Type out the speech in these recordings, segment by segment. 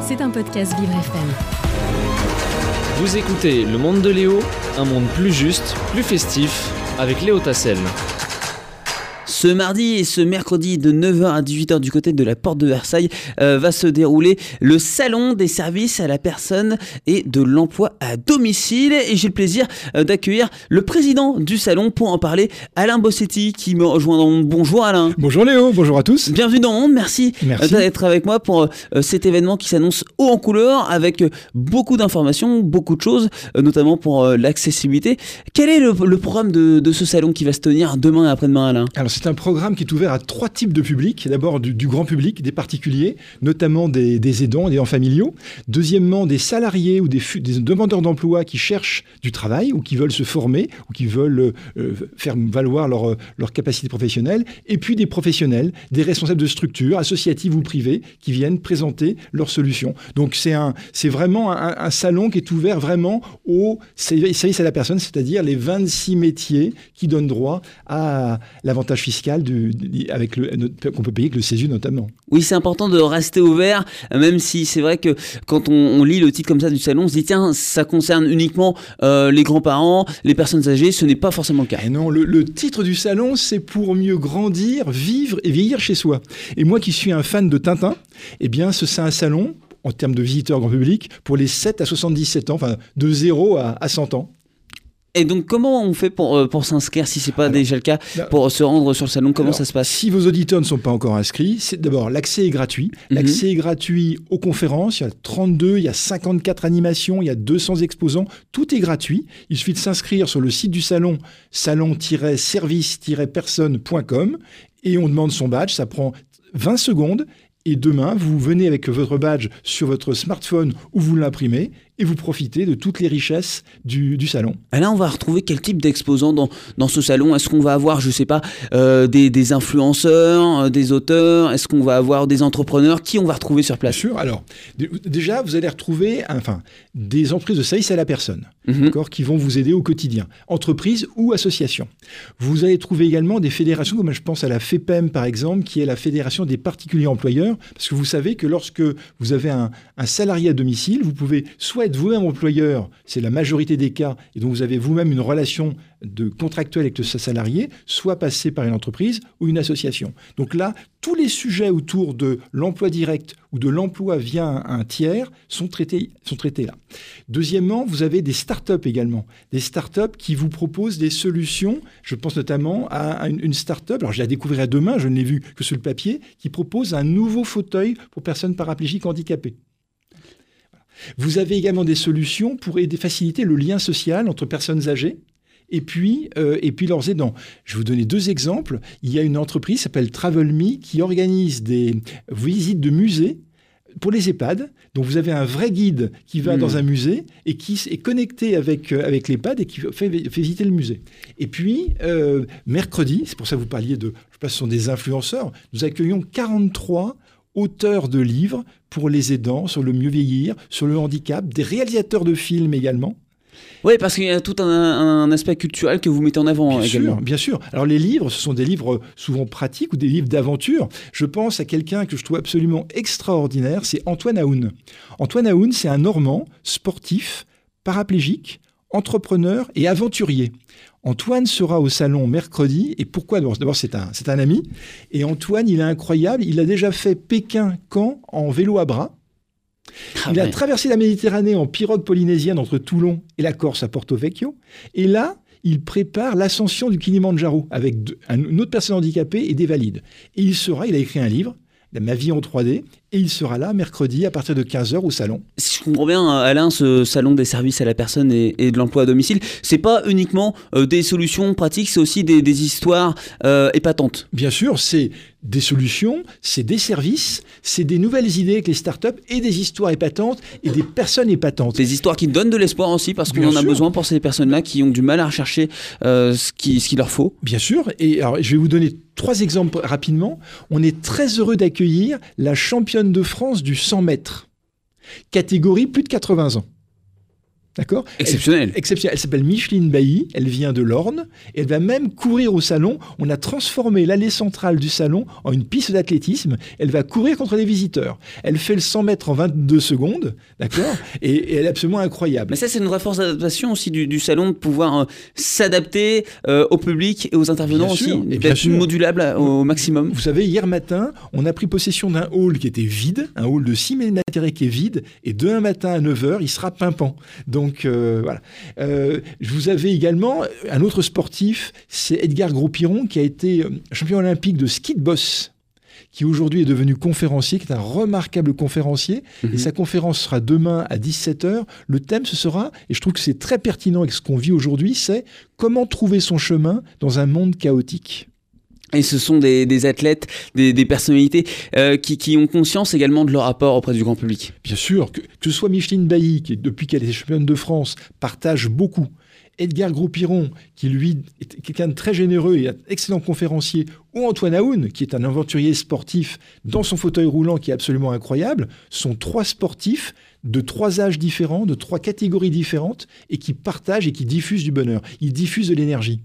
C'est un podcast Vivre FM. Vous écoutez Le Monde de Léo, un monde plus juste, plus festif, avec Léo Tassel. Ce mardi et ce mercredi de 9h à 18h du côté de la porte de Versailles euh, va se dérouler le salon des services à la personne et de l'emploi à domicile. Et j'ai le plaisir euh, d'accueillir le président du salon pour en parler, Alain Bossetti, qui me rejoint dans mon bonjour Alain. Bonjour Léo, bonjour à tous. Bienvenue dans Monde, merci, Merci. euh, d'être avec moi pour euh, cet événement qui s'annonce haut en couleur avec beaucoup d'informations, beaucoup de choses, notamment pour l'accessibilité. Quel est le, le programme de, de ce salon qui va se tenir demain et après-demain Alain? Alors c'est un programme qui est ouvert à trois types de publics. D'abord du, grand public, des particuliers, notamment des, des aidants, des aidants familiaux. Deuxièmement, des salariés ou des, demandeurs d'emploi qui cherchent du travail ou qui veulent se former ou qui veulent euh, faire valoir leur, leur capacité professionnelle. Et puis des professionnels, des responsables de structures, associatives ou privées, qui viennent présenter leurs solutions. Donc c'est vraiment un salon qui est ouvert vraiment au service à la personne, c'est-à-dire les 26 métiers qui donnent droit à l'avantage fiscal du, avec le, qu'on peut payer avec le CESU notamment. Oui, c'est important de rester ouvert, même si c'est vrai que quand on, on lit le titre comme ça du salon, on se dit tiens, ça concerne uniquement euh, les grands-parents, les personnes âgées, ce n'est pas forcément le cas. Et non, le, le titre du salon, c'est pour mieux grandir, vivre et vieillir chez soi. Et moi qui suis un fan de Tintin, eh bien, ce c'est un salon, en termes de visiteurs grand public, pour les 7 à 77 ans, enfin de 0 à, à 100 ans. Et donc, comment on fait pour, euh, pour s'inscrire, si c'est pas Alors, déjà le cas, là- pour se rendre sur le salon Comment Alors, ça se passe Si vos auditeurs ne sont pas encore inscrits, c'est d'abord l'accès est gratuit. Mhm. L'accès est gratuit aux conférences. Il y a 32, il y a 54 animations, il y a 200 exposants. Tout est gratuit. Il suffit de s'inscrire sur le site du salon, salon-service-personne.com et on demande son badge. Ça prend 20 secondes. Et demain, vous venez avec votre badge sur votre smartphone ou vous l'imprimez et vous profitez de toutes les richesses du, du salon. Et Là, on va retrouver quel type d'exposants dans, dans ce salon? Est-ce qu'on va avoir, je sais pas, euh, des, des influenceurs, euh, des auteurs? Est-ce qu'on va avoir des entrepreneurs? Qui on va retrouver sur Bien place sûr. Alors, déjà, vous allez retrouver enfin, des entreprises de service à la personne. D'accord, qui vont vous aider au quotidien, entreprises ou associations. Vous allez trouver également des fédérations, comme je pense à la FEPEM par exemple, qui est la fédération des particuliers employeurs, parce que vous savez que lorsque vous avez un, un salarié à domicile, vous pouvez soit vous-même employeur, c'est la majorité des cas, et donc vous avez vous-même une relation de contractuelle avec ce salarié, soit passer par une entreprise ou une association. Donc là, tous les sujets autour de l'emploi direct ou de l'emploi via un, tiers sont traités, sont traités là. Deuxièmement, vous avez des startups également. Des startups qui vous proposent des solutions. Je pense notamment à une, une startup, alors je la découvrirai demain, je ne l'ai vu que sur le papier, qui propose un nouveau fauteuil pour personnes paraplégiques handicapées. Vous avez également des solutions pour aider, faciliter le lien social entre personnes âgées et puis, euh, et puis leurs aidants. Je vais vous donner deux exemples. Il y a une entreprise qui s'appelle TravelMe qui organise des visites de musées pour les EHPAD. Donc vous avez un vrai guide qui va Hmm. dans un musée et qui est connecté avec, euh, avec l'EHPAD et qui fait, fait visiter le musée. Et puis, euh, mercredi, c'est pour ça que vous parliez de, je sais pas, ce sont des influenceurs, nous accueillons 43 auteurs de livres pour les aidants sur le mieux vieillir, sur le handicap, des réalisateurs de films également. Oui, parce qu'il y a tout un, un aspect culturel que vous mettez en avant Bien également. sûr, bien sûr. Alors les livres, ce sont des livres souvent pratiques ou des livres d'aventure. Je pense à quelqu'un que je trouve absolument extraordinaire, c'est Antoine Aoun. Antoine Aoun, c'est un Normand sportif, paraplégique, entrepreneur et aventurier. Antoine sera au salon mercredi. Et pourquoi? D'abord, c'est un, c'est un ami. Et Antoine, il est incroyable. Il a déjà fait Pékin-Caen en vélo à bras. Ah Il a traversé la Méditerranée en pirogue polynésienne entre Toulon et la Corse à Porto Vecchio. Et là, il prépare l'ascension du Kilimandjaro avec deux- un- une autre personne handicapée et des valides. Et il sera, il a écrit un livre, Ma vie en 3D, et il sera là mercredi à partir de 15h au salon. Si je comprends bien, Alain, ce salon des services à la personne et, et de l'emploi à domicile, c'est pas uniquement euh, des solutions pratiques, c'est aussi des, des histoires euh, épatantes. Bien sûr, c'est des solutions, c'est des services, c'est des nouvelles idées avec les startups et des histoires épatantes et des personnes épatantes. Des histoires qui donnent de l'espoir aussi, parce qu'on en a besoin pour ces personnes-là qui ont du mal à rechercher euh, ce qu'il ce qu'il leur faut. Bien sûr, et alors je vais vous donner trois exemples rapidement. On est très heureux d'accueillir la championne de France du 100 mètres, catégorie plus de 80 ans. D'accord? Exceptionnel. Elle, exceptionnelle. Elle s'appelle Micheline Bailly, elle vient de l'Orne, et elle va même courir au salon. On a transformé l'allée centrale du salon en une piste d'athlétisme. Elle va courir contre les visiteurs. Elle fait le 100 mètres en 22 secondes, d'accord? Et, et elle est absolument incroyable. Mais ça, c'est une vraie force d'adaptation aussi du, du salon, de pouvoir euh, s'adapter euh, au public et aux intervenants Bien aussi, sûr, et bien d'être sûr. modulable à- au maximum. Vous savez, hier matin, on a pris possession d'un hall qui était vide, un hall de 6 000 mètres carrés qui est vide, et demain matin à 9h, il sera pimpant. Donc euh, voilà. Euh, je vous avais également un autre sportif, c'est Edgar Gros-Piron, qui a été euh, champion olympique de ski de boss qui aujourd'hui est devenu conférencier, qui est un remarquable conférencier. Mhm. Et sa conférence sera demain à 17h. Le thème, ce sera, et je trouve que c'est très pertinent avec ce qu'on vit aujourd'hui, c'est comment trouver son chemin dans un monde chaotique. Et ce sont des, athlètes, des, personnalités euh, qui, ont conscience également de leur rapport auprès du grand public. Bien sûr, que, que ce soit Micheline Bailly, qui, depuis qu'elle est championne de France, partage beaucoup. Edgar Gros-Piron, qui lui est quelqu'un de très généreux et un excellent conférencier, ou Antoine Aoun, qui est un aventurier sportif dans son fauteuil roulant qui est absolument incroyable, sont trois sportifs de trois âges différents, de trois catégories différentes, et qui partagent et qui diffusent du bonheur. Ils diffusent de l'énergie.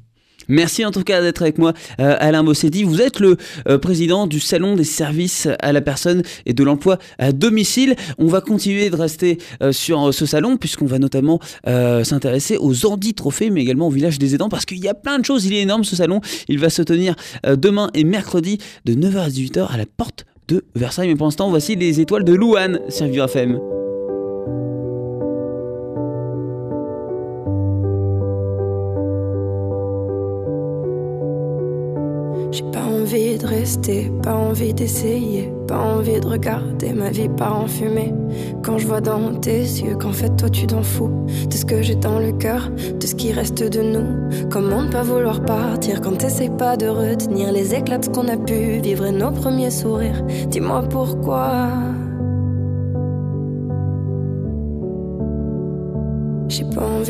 Merci en tout cas d'être avec moi, euh, Alain Bossetti. Vous êtes le euh, président du Salon des services à la personne et de l'emploi à domicile. On va continuer de rester euh, sur ce salon puisqu'on va notamment s'intéresser aux Andy Trophées, mais également au village des aidants parce qu'il y a plein de choses. Il est énorme ce salon. Il va se tenir demain et mercredi de 9h à 18h à la porte de Versailles. Mais pour l'instant, voici les étoiles de Louane sur Vivre. Envie de rester, pas envie d'essayer, pas envie de regarder ma vie part en fumée. Quand je vois dans tes yeux qu'en fait toi tu t'en fous de ce que j'ai dans le cœur, de ce qui reste de nous. Comment ne pas vouloir partir quand t'essayes pas de retenir les éclats qu'on a pu vivre et nos premiers sourires? Dis-moi pourquoi.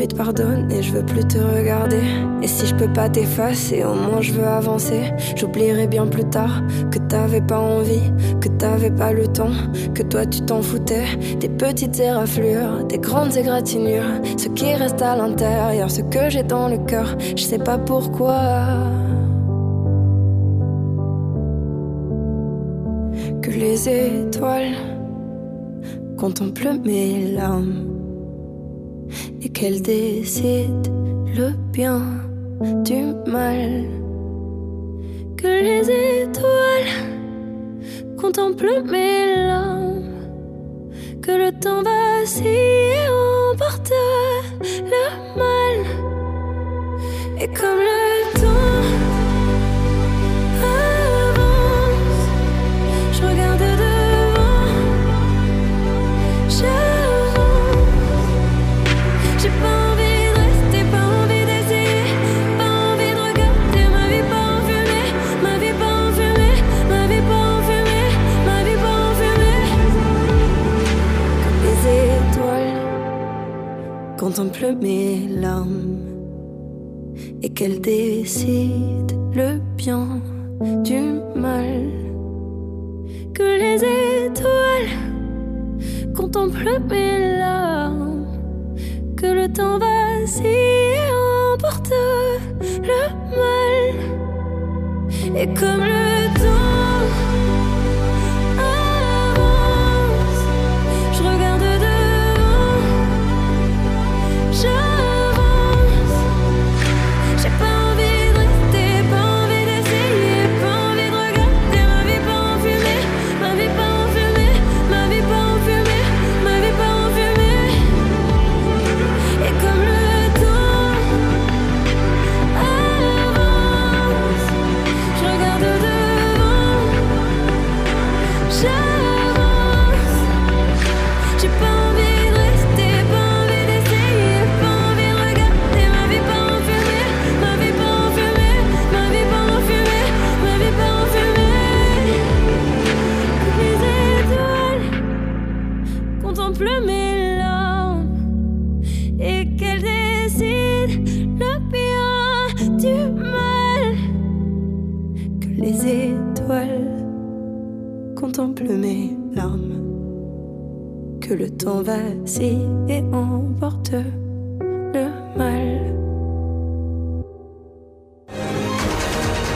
Envie de pardonner, je veux plus te regarder. Et si je peux pas t'effacer, au moins je veux avancer. J'oublierai bien plus tard que t'avais pas envie, que t'avais pas le temps, que toi tu t'en foutais. Des petites éraflures, des grandes égratignures, ce qui reste à l'intérieur, ce que j'ai dans le cœur, je sais pas pourquoi. Que les étoiles contemplent mes larmes et qu'elle décide le bien du mal. Que les étoiles contemplent mes larmes, que le temps vacille et emporte le mal. Et comme le temps contemplent mes larmes et qu'elles décident le bien du mal. Que les étoiles contemplent mes larmes que le temps vacille et emporte le mal. Et comme le temps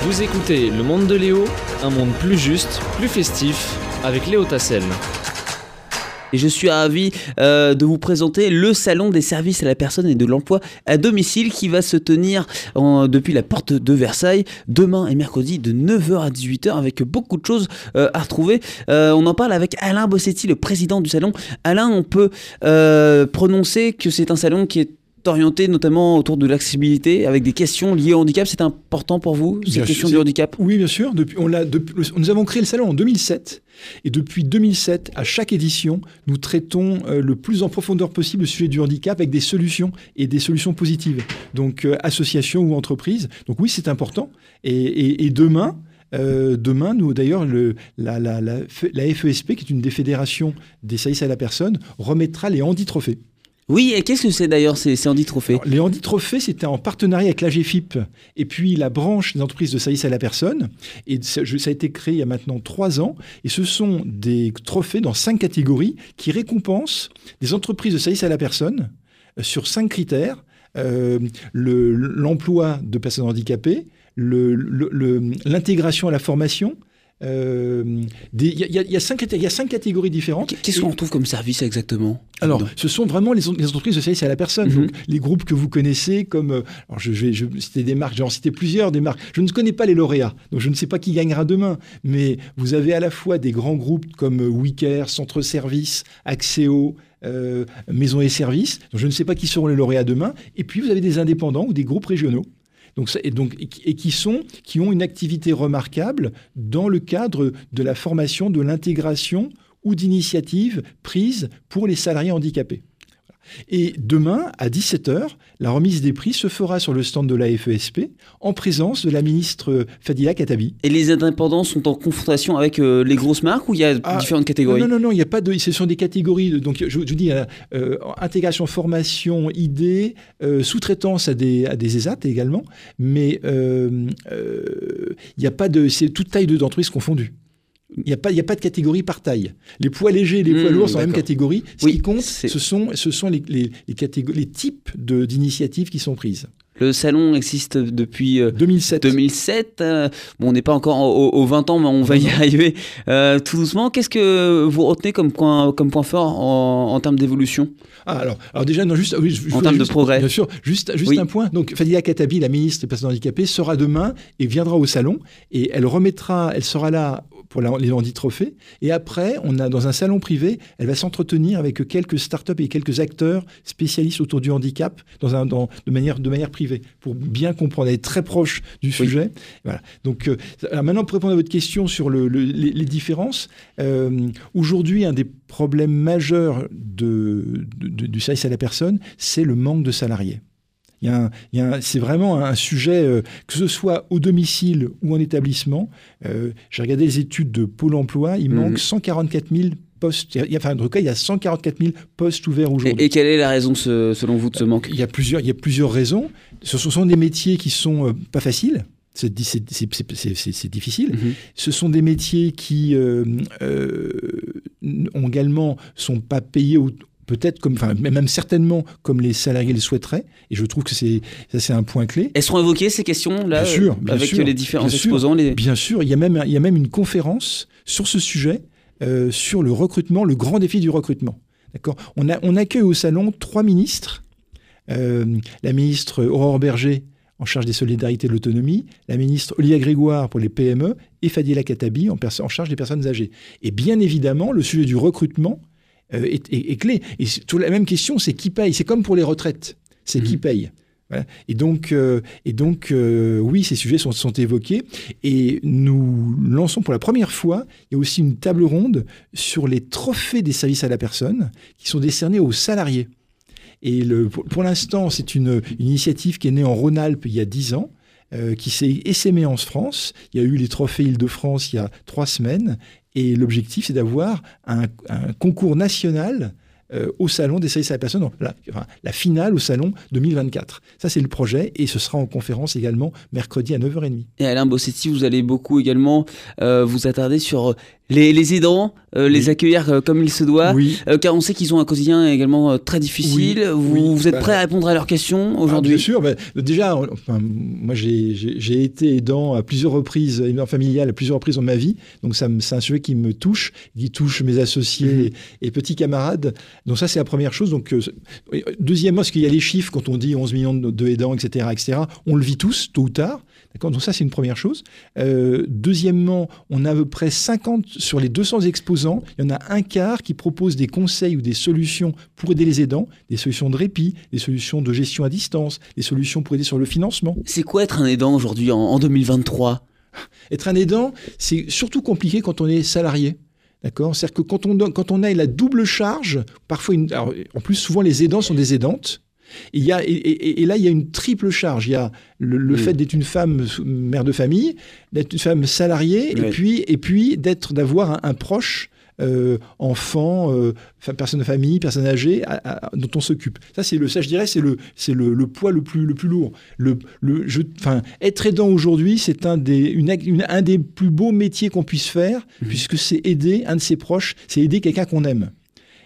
Vous écoutez Le Monde de Léo, un monde plus juste, plus festif, avec Léo Tassel. Et je suis ravi euh, de vous présenter le salon des services à la personne et de l'emploi à domicile qui va se tenir en- depuis la porte de Versailles demain et mercredi de 9h à 18h avec beaucoup de choses euh, à retrouver. Euh, on en parle avec Alain Bossetti, le président du salon. Alain, on peut prononcer que c'est un salon qui est orienté notamment autour de l'accessibilité avec des questions liées au handicap. C'est important pour vous, ces Bien questions du handicap? Oui, bien sûr. Depuis, on l'a, depuis- nous avons créé le salon en 2007. Et depuis 2007, à chaque édition, nous traitons euh, le plus en profondeur possible le sujet du handicap avec des solutions et des solutions positives. Donc, euh, association ou entreprise. Donc, oui, c'est important. Et, et- et demain, euh, demain, nous, d'ailleurs, le- la, la- la- la FESP, qui est une des fédérations des services à la personne, remettra les handitrophées. Oui, et qu'est-ce que c'est d'ailleurs ces, ces les handitrophées, c'était en partenariat avec l'AGFIP et puis la branche des entreprises de services à la personne. Et ça, a été créé il y a maintenant trois ans. Et ce sont des trophées dans cinq catégories qui récompensent des entreprises de services à la personne euh, sur cinq critères. Euh, le- L'emploi de personnes handicapées, l'intégration à la formation. Euh, Il y, a- il y a- il y a cinq caté- il y a cinq catégories différentes. Qu'est-ce qu'on retrouve comme service exactement alors, ce sont vraiment les, les entreprises de service à la personne. Mhm. Donc, les groupes que vous connaissez, comme. euh, alors, je, vais citer des marques, je vais en citer plusieurs, des marques. Je ne connais pas les lauréats, donc je ne sais pas qui gagnera demain. Mais vous avez à la fois des grands groupes comme euh, WeCare, Centre Service, Axéo. euh, Maison et Services, donc je ne sais pas qui seront les lauréats demain. Et puis vous avez des indépendants ou des groupes régionaux. Et, qui ont une activité remarquable dans le cadre de la formation, de l'intégration ou d'initiatives prises pour les salariés handicapés. Et demain, à 17h, la remise des prix se fera sur le stand de la FESP en présence de la ministre Fadila Katabi. Et les indépendants sont en confrontation avec euh, les grosses marques ou il y a Ah, différentes catégories? Non, non, non, il n'y a pas de. Ce sont des catégories. de- donc, je, je vous dis, euh, euh, intégration, formation, idée, euh, sous-traitance à des, à des ESAT également. Mais il n'y a pas de. C'est toute taille de- d'entreprise confondue. Il n'y a, pas- y a pas de catégorie par taille. Les poids légers et les poids Mmh, lourds sont la même catégorie. Ce Oui, qui compte, ce sont, ce sont les, les, les, types d'initiatives qui sont prises. Le salon existe depuis euh, 2007. 2007. euh, bon, on n'est pas encore au- au- aux 20 ans, mais on va y arriver euh, tout doucement. Qu'est-ce que vous retenez comme point, comme point fort en, en termes d'évolution? Ah, alors, alors déjà, non, juste, oui, je- je En termes de progrès. Bien sûr, juste, juste Oui. un point. Donc, Fadila Katabi, la ministre des Personnes handicapées, sera demain et viendra au salon et elle remettra, elle sera là pour la- les handitrophées. Et après, on a dans un salon privé, elle va s'entretenir avec quelques startups et quelques acteurs spécialistes autour du handicap dans un, dans, de, manière, de manière privée pour bien comprendre, elle est très proche du sujet. Voilà. Donc, euh, alors maintenant, pour répondre à votre question sur le- le- les, les différences, euh, aujourd'hui, un des problèmes majeurs de, de- de- du service à la personne, c'est le manque de salariés. Il y a un- il y a un- c'est vraiment un sujet, euh, que ce soit au domicile ou en établissement. Euh, J'ai regardé les études de Pôle emploi, il Mhm. manque 144 000 postes. Il y a, enfin, en tout cas, il y a 144 000 postes ouverts aujourd'hui. et, et quelle est la raison, ce- selon vous, de ce manque? Il y a plusieurs, il y a plusieurs raisons. Ce sont des métiers qui sont euh, pas faciles. C'est di- c'est- c'est- c'est- c'est- c'est- c'est difficile. Mhm. Ce sont des métiers qui euh, euh, ont également sont pas payés au- peut-être comme, enfin même certainement comme les salariés le souhaiteraient. Et je trouve que c'est ça c'est un point clé. Elles seront évoquées ces questions-là Bien sûr, euh, bien avec sûr, les différents bien sûr. exposants les... Bien sûr, il y a même il y a même une conférence sur ce sujet euh, sur le recrutement, le grand défi du recrutement. D'accord? On a on accueille au salon trois ministres. Euh, la ministre Aurore Berger en charge des solidarités et de l'autonomie, la ministre Olia Grégoire pour les PME et Fadila Katabi en charge des personnes âgées. Et bien évidemment, le sujet du recrutement euh, est, est- est clé. Et toujours la même question, c'est qui paye? C'est comme pour les retraites, c'est qui Mhm. paye Voilà. Et donc, euh, et donc euh, oui, ces sujets sont, sont évoqués. Et nous lançons pour la première fois, il y a aussi une table ronde sur les trophées des services à la personne qui sont décernés aux salariés. Et le, pour, pour l'instant, c'est une, une initiative qui est née en Rhône-Alpes il y a 10 ans, euh, qui s'est essaimée en France. Il y a eu les trophées Île-de-France il y a trois semaines. Et l'objectif, c'est d'avoir un, concours national euh, au salon des services à la personne, la finale au salon 2024. Ça, c'est le projet et ce sera en conférence également mercredi à 9h30. Et Alain Bossetti, vous allez beaucoup également euh, vous attarder sur les, les aidants, euh, les accueillir euh, comme il se doit. Oui. Euh, car on sait qu'ils ont un quotidien également très difficile. Oui, vous, êtes bah, prêt à répondre à leurs questions Ah, aujourd'hui? bien sûr. déjà, enfin, moi, j'ai- été aidant à plusieurs reprises, aidant familial à plusieurs reprises dans ma vie. Donc, c'est un sujet qui me touche, qui touche mes associés et, et petits camarades. Donc, ça, c'est la première chose. Donc, deuxièmement, parce qu'il y a les chiffres, quand on dit 11 millions de, de aidants, etc., etc., on le vit tous, tôt ou tard. D'accord Donc, ça, c'est une première chose. Euh, deuxièmement, on a à peu près 50 sur les 200 exposants. Il y en a un quart qui propose des conseils ou des solutions pour aider les aidants, des solutions de répit, des solutions de gestion à distance, des solutions pour aider sur le financement. C'est quoi être un aidant aujourd'hui en, en 2023 Être un aidant, c'est surtout compliqué quand on est salarié. D'accord? C'est-à-dire que quand on, quand on a la double charge, parfois, une, alors, en plus, souvent les aidants sont des aidantes. Et, y a, et, et- et là, il y a une triple charge. Il y a le, le fait d'être une femme mère de famille, d'être une femme salariée, et puis, et puis d'être, d'avoir un, un proche, euh, enfant, euh, personne de famille, personne âgée, à- à- dont on s'occupe. Ça, c'est le, ça, je dirais, c'est le, c'est le, le poids le plus, le plus lourd. Le, le, je, être aidant aujourd'hui, c'est un des, une, un des plus beaux métiers qu'on puisse faire, puisque c'est aider un de ses proches, c'est aider quelqu'un qu'on aime.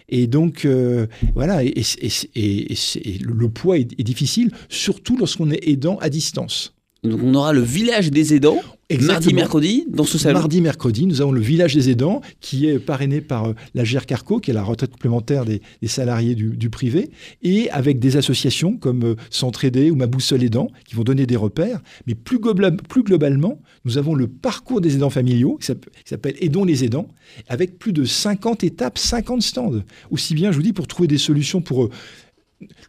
Et donc, euh, voilà, et, le, poids est difficile, surtout lorsqu'on est aidant à distance. Donc on aura le village des aidants mardi, mercredi dans ce salon. Mardi, mercredi, nous avons le village des aidants qui est parrainé par euh, la GR Carco, qui est la retraite complémentaire des, des salariés du, du privé, et avec des associations comme euh, S'entraider ou Ma Boussole Aidant qui vont donner des repères. Mais plus, globa- plus globalement, nous avons le parcours des aidants familiaux qui s'app- qui s'appelle Aidons les aidants, avec plus de 50 étapes, 50 stands. Aussi bien, je vous dis, pour trouver des solutions pour euh,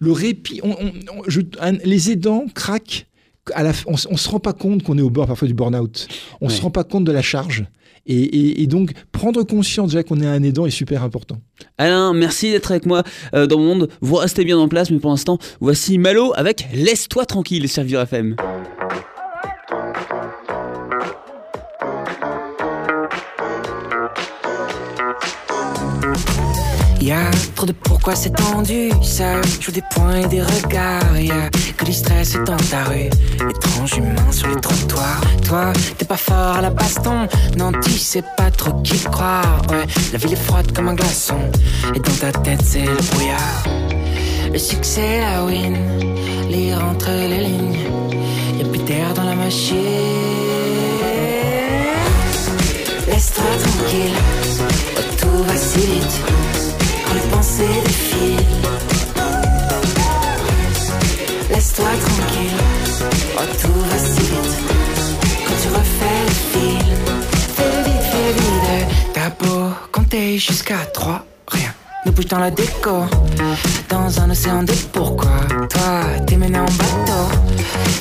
le répit. on- on- on- je- un- les aidants craquent. À la, f- on, on se rend pas compte qu'on est au bord parfois du burn-out. On Ouais. se rend pas compte de la charge. Et, et- et donc, prendre conscience déjà qu'on est un aidant est super important. Alain, merci d'être avec moi euh, dans mon monde. Vous restez bien en place, mais pour l'instant, voici Malo avec Laisse-toi tranquille sur Vivre FM. Trop de pourquoi c'est tendu, ça joue des points et des regards. Y que du stress dans ta rue, étrange humain sur les trottoirs. Toi, t'es pas fort à la baston, non, tu sais pas trop qui croire. Ouais, la ville est froide comme un glaçon, et dans ta tête c'est le brouillard. Le succès, la win, lire entre les lignes, y a plus d'air dans la machine. Laisse-toi tranquille, tout va si vite les pensées défilent. Laisse-toi tranquille, oh tout va si. Quand tu refais le film, fais vite, fais vite. T'as beau compter jusqu'à trois, rien ne bouge dans la déco. Dans un océan de pourquoi, toi t'es mené en bateau.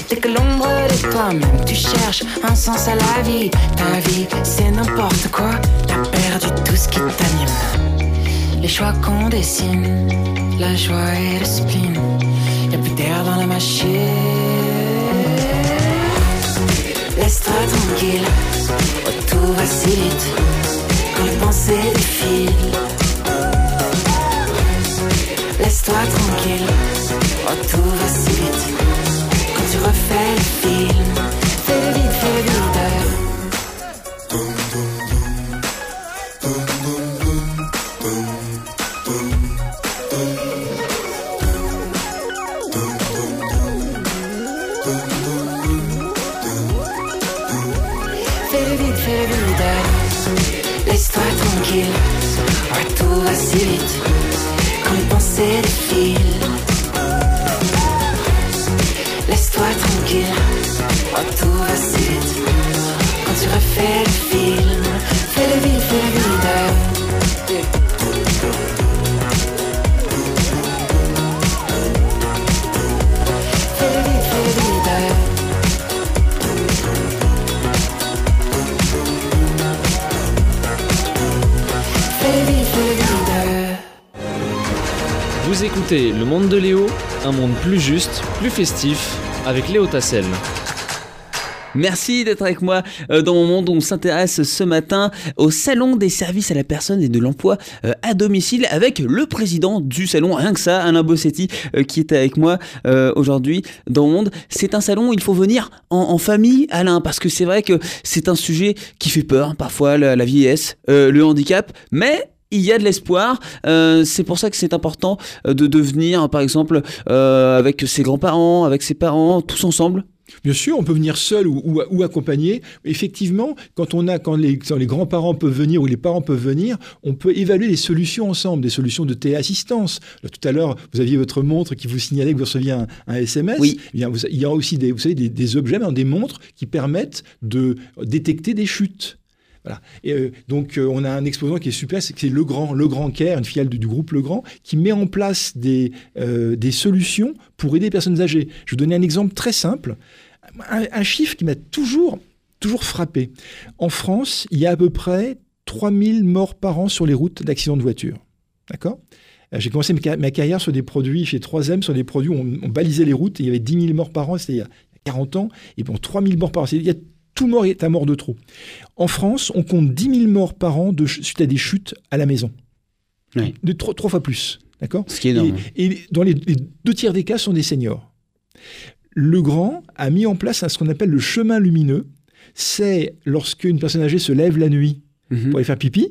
Dès que l'ombre de toi-même, tu cherches un sens à la vie. Ta vie, c'est n'importe quoi, t'as perdu tout ce qui t'anime. Les choix qu'on dessine, la joie et le spleen. Y'a plus d'air dans la machine. Laisse-toi tranquille, oh, tout va si vite. Quand les pensées défilent. Laisse-toi tranquille, oh, tout va si vite. Quand tu refais le film, Vous écoutez Le Monde de Léo, un monde plus juste, plus festif, avec Léo Tassel. Merci d'être avec moi euh, dans mon monde. On s'intéresse ce matin au salon des services à la personne et de l'emploi euh, à domicile avec le président du salon, rien que ça, Alain Bossetti, euh, qui est avec moi aujourd'hui dans mon monde. C'est un salon où il faut venir en, famille, Alain, parce que c'est vrai que c'est un sujet qui fait peur, parfois la, vieillesse, le handicap, mais il y a de l'espoir. C'est pour ça que c'est important de devenir, par exemple, avec ses grands-parents, avec ses parents, tous ensemble. Bien sûr, on peut venir seul ou, ou, ou accompagné. Effectivement, quand on a, quand les, quand les grands-parents peuvent venir ou les parents peuvent venir, on peut évaluer les solutions ensemble, des solutions de téléassistance. Là, Tout à l'heure, vous aviez votre montre qui vous signalait que vous receviez un, un SMS. Oui. Eh bien, vous- il y a aussi des, vous savez, des, des objets, des montres qui permettent de détecter des chutes. Voilà. Et euh, donc, euh, on a un exposant qui est super, c'est que Legrand, Legrand Care, une filiale du, du groupe Legrand, qui met en place des, euh, des solutions pour aider les personnes âgées. Je vais vous donner un exemple très simple. Un, chiffre qui m'a toujours, toujours frappé. En France, il y a à peu près 3000 morts par an sur les routes d'accidents de voiture. D'accord? J'ai commencé ma ca- ma carrière sur des produits, chez 3M, sur des produits où on, balisait les routes, il y avait 10 000 morts par an, c'était il y a 40 ans, et bon, 3000 morts par an. Il y a tout mort est à mort de trop. En France, on compte 10 000 morts par an de, suite à des chutes à la maison. Oui. De trois, trois fois plus. D'accord? Ce qui est énorme. et, et dans les, les deux tiers des cas sont des seniors. Le Grand a mis en place un- ce qu'on appelle le chemin lumineux. C'est lorsque une personne âgée se lève la nuit Mhm. pour aller faire pipi.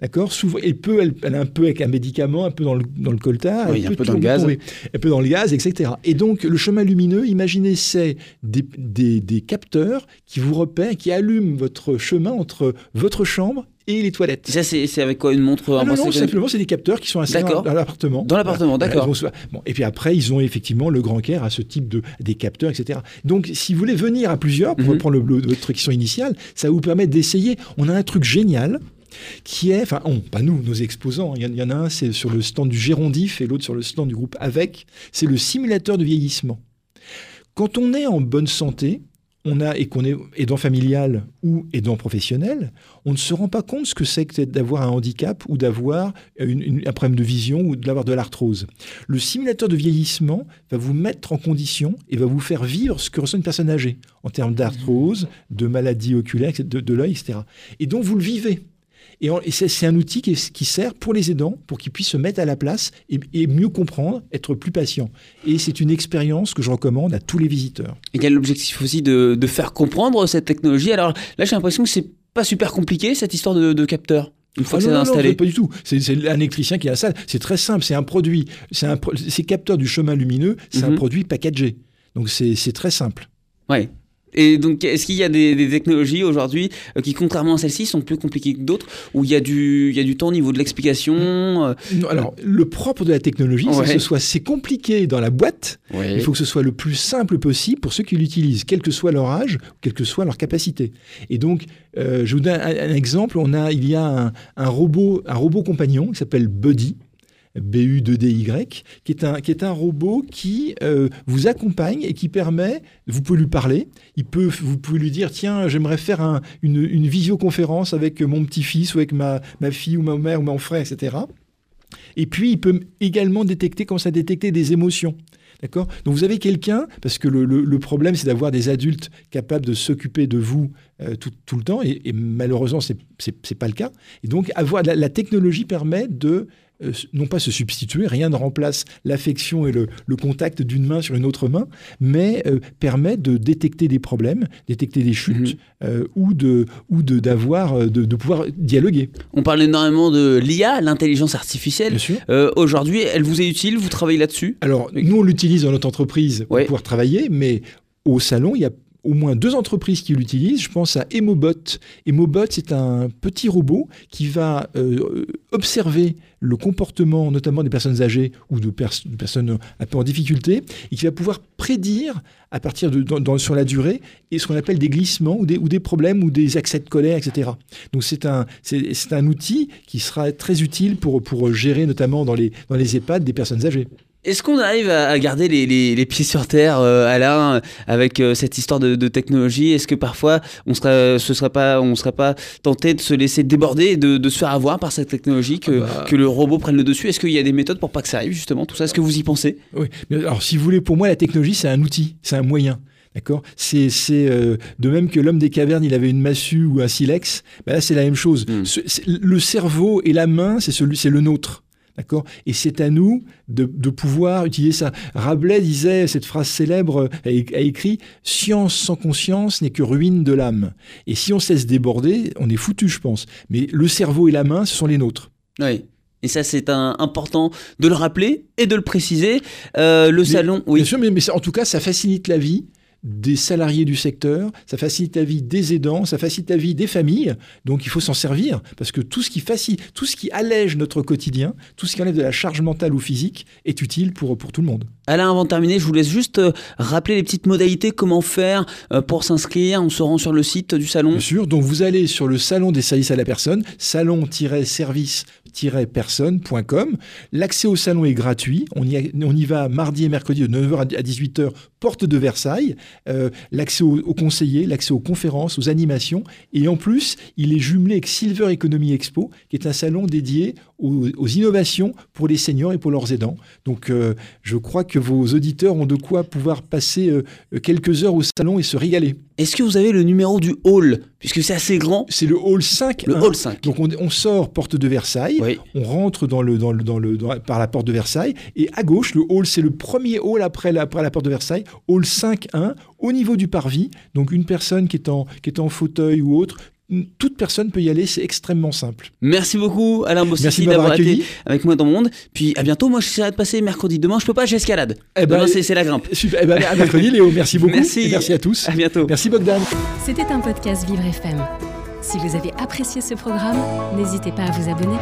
D'accord Souvent, elle peut, elle, elle a un peu avec un médicament, un peu dans le, dans le coltard, Oui, un peu dans le gaz. tomber, un peu dans le gaz, etc. Et donc, le chemin lumineux, imaginez, c'est des, des- des capteurs qui vous repèrent, qui allument votre chemin entre votre chambre et les toilettes. Ça, c'est avec quoi Une montre Ah non, simplement, c'est des capteurs qui sont installés dans, l'appartement. Dans l'appartement, Voilà, d'accord. Bon, et puis après, ils ont effectivement le grand care à ce type de des capteurs, etc. Donc, si vous voulez venir à plusieurs, pour Mhm. reprendre le, le- votre question initiale, ça vous permet d'essayer. On a un truc génial qui est, enfin, on, pas nous, nos exposants. Il y en, il y en a un, c'est sur le stand du Gérondif et l'autre sur le stand du groupe Avec. C'est le simulateur de vieillissement. Quand on est en bonne santé, on a, et qu'on est aidant familial ou aidant professionnel, on ne se rend pas compte ce que c'est que d'avoir un handicap ou d'avoir un problème de vision ou d'avoir de l'arthrose. Le simulateur de vieillissement va vous mettre en condition et va vous faire vivre ce que ressent une personne âgée en termes d'arthrose, de maladies oculaires, de, de l'œil, etc. Et donc vous le vivez. Et, c'est un outil qui, sert pour les aidants, pour qu'ils puissent se mettre à la place et, et mieux comprendre, être plus patient. Et c'est une expérience que je recommande à tous les visiteurs. Et il y a l'objectif aussi de, de faire comprendre cette technologie? Alors là, j'ai l'impression que c'est pas super compliqué cette histoire de, de capteur. Une fois Ah que c'est non, non, installé. pas du tout. C'est un électricien qui a salle. C'est très simple. C'est un produit. C'est capteurs du chemin lumineux, c'est Mhm. un produit packagé. Donc c'est c'est très simple. Ouais. Et donc, est-ce qu'il y a des, des technologies aujourd'hui euh, qui, contrairement à celles-ci, sont plus compliquées que d'autres, où il y a du, il y a du temps au niveau de l'explication euh, Non, alors, le propre de la technologie, c'est que ce soit c'est compliqué dans la boîte. Il faut que ce soit le plus simple possible pour ceux qui l'utilisent, quel que soit leur âge, quelle que soit leur capacité. Et donc, euh, je vous donne un, un exemple. On a, il y a un, un robot, un robot compagnon qui s'appelle Buddy. BU2DY, qui est un, qui est un robot qui euh, vous accompagne et qui permet, vous pouvez lui parler, il peut, vous pouvez lui dire, tiens, j'aimerais faire un- une, visioconférence avec mon petit-fils ou avec ma, ma fille ou ma mère ou mon frère, etc. Et puis, il peut également détecter, commencer à détecter des émotions. D'accord? Donc, vous avez quelqu'un, parce que le, le- problème, c'est d'avoir des adultes capables de s'occuper de vous euh, tout, tout le temps, et, malheureusement, ce n'est pas le cas. Et donc, avoir, la technologie permet de, euh, non pas se substituer, rien ne remplace l'affection et le, le contact d'une main sur une autre main, mais euh, permet de détecter des problèmes, détecter des chutes, Mhm. euh, ou de ou de, d'avoir, de, de pouvoir dialoguer. On parle énormément de l'IA, l'intelligence artificielle. Aujourd'hui, elle vous est utile Vous travaillez là-dessus? Alors, nous, on l'utilise dans notre entreprise pour Ouais. pouvoir travailler, mais au salon, il y a au moins deux entreprises qui l'utilisent. Je pense à Emobot. Emobot, c'est un petit robot qui va euh, observer le comportement, notamment des personnes âgées ou de, pers- de personnes un peu en difficulté, et qui va pouvoir prédire à partir de sur la durée et ce qu'on appelle des glissements ou des, ou des problèmes ou des accès de colère, etc. Donc c'est un c'est un outil qui sera très utile pour pour gérer notamment dans les dans les EHPAD des personnes âgées. Est-ce qu'on arrive à garder les, les- les pieds sur terre, euh, Alain, avec euh, cette histoire de, de technologie? Est-ce que parfois on serait, ce serait pas, on serait pas tenté de se laisser déborder et de, de se faire avoir par cette technologie, que, Ah bah. que le robot prenne le dessus? Est-ce qu'il y a des méthodes pour pas que ça arrive justement Tout ça, est-ce que vous y pensez? Oui, mais alors si vous voulez, pour moi, la technologie, c'est un outil, c'est un moyen. D'accord? C'est c'est, euh, de même que l'homme des cavernes, il avait une massue ou un silex. Ben là, c'est la même chose. Mm. Ce- c'est- le cerveau et la main, c'est celui, c'est le nôtre. D'accord? Et c'est à nous de, de pouvoir utiliser ça. Rabelais disait cette phrase célèbre, a, a écrit Science sans conscience n'est que ruine de l'âme. Et si on se laisse déborder, on est foutu, je pense. Mais le cerveau et la main, ce sont les nôtres. Oui. Et ça, c'est important de le rappeler et de le préciser. Euh, le Mais- salon, oui. Bien sûr, mais, mais ça- en tout cas, ça facilite la vie des salariés du secteur, ça facilite la vie des aidants, ça facilite la vie des familles. Donc il faut s'en servir parce que tout ce qui facilite, tout ce qui allège notre quotidien, tout ce qui enlève de la charge mentale ou physique est utile pour, pour tout le monde. Alain, avant de terminer, je vous laisse juste euh, rappeler les petites modalités, comment faire euh, pour s'inscrire. On se rend sur le site du salon. Bien sûr, donc vous allez sur le salon des services à la personne, L'accès au salon est gratuit. On y, va mardi et mercredi de 9h à 18h, porte de Versailles. Euh, l'accès aux, conseillers, l'accès aux conférences, aux animations. Et en plus, il est jumelé avec Silver Economy Expo, qui est un salon dédié aux, aux innovations pour les seniors et pour leurs aidants. Donc euh, je crois que vos auditeurs ont de quoi pouvoir passer euh, quelques heures au salon et se régaler. Est-ce que vous avez le numéro du hall? Puisque c'est assez grand. C'est le hall 5. Le hall 5. Donc on, on sort porte de Versailles, Oui. on rentre dans le, dans le, dans le, dans- par la porte de Versailles, et à gauche, le hall, c'est le premier hall après la, après la porte de Versailles, hall 5.1, au niveau du parvis. Donc une personne qui est en, qui est en fauteuil ou autre, toute personne peut y aller, c'est extrêmement simple. Merci beaucoup, Alain Merci Bossissi, d'avoir été avec moi dans mon monde. Puis à bientôt. Moi, j'essaierai de passer mercredi. Demain, je peux pas, j'escalade. Eh ben, Demain, c'est c'est la grimpe. Super. Eh ben, à mercredi, Léo. Merci beaucoup. Merci. Et merci à tous. À bientôt. Merci Bogdan. C'était un podcast Vivre FM. Si vous avez apprécié ce programme, n'hésitez pas à vous abonner.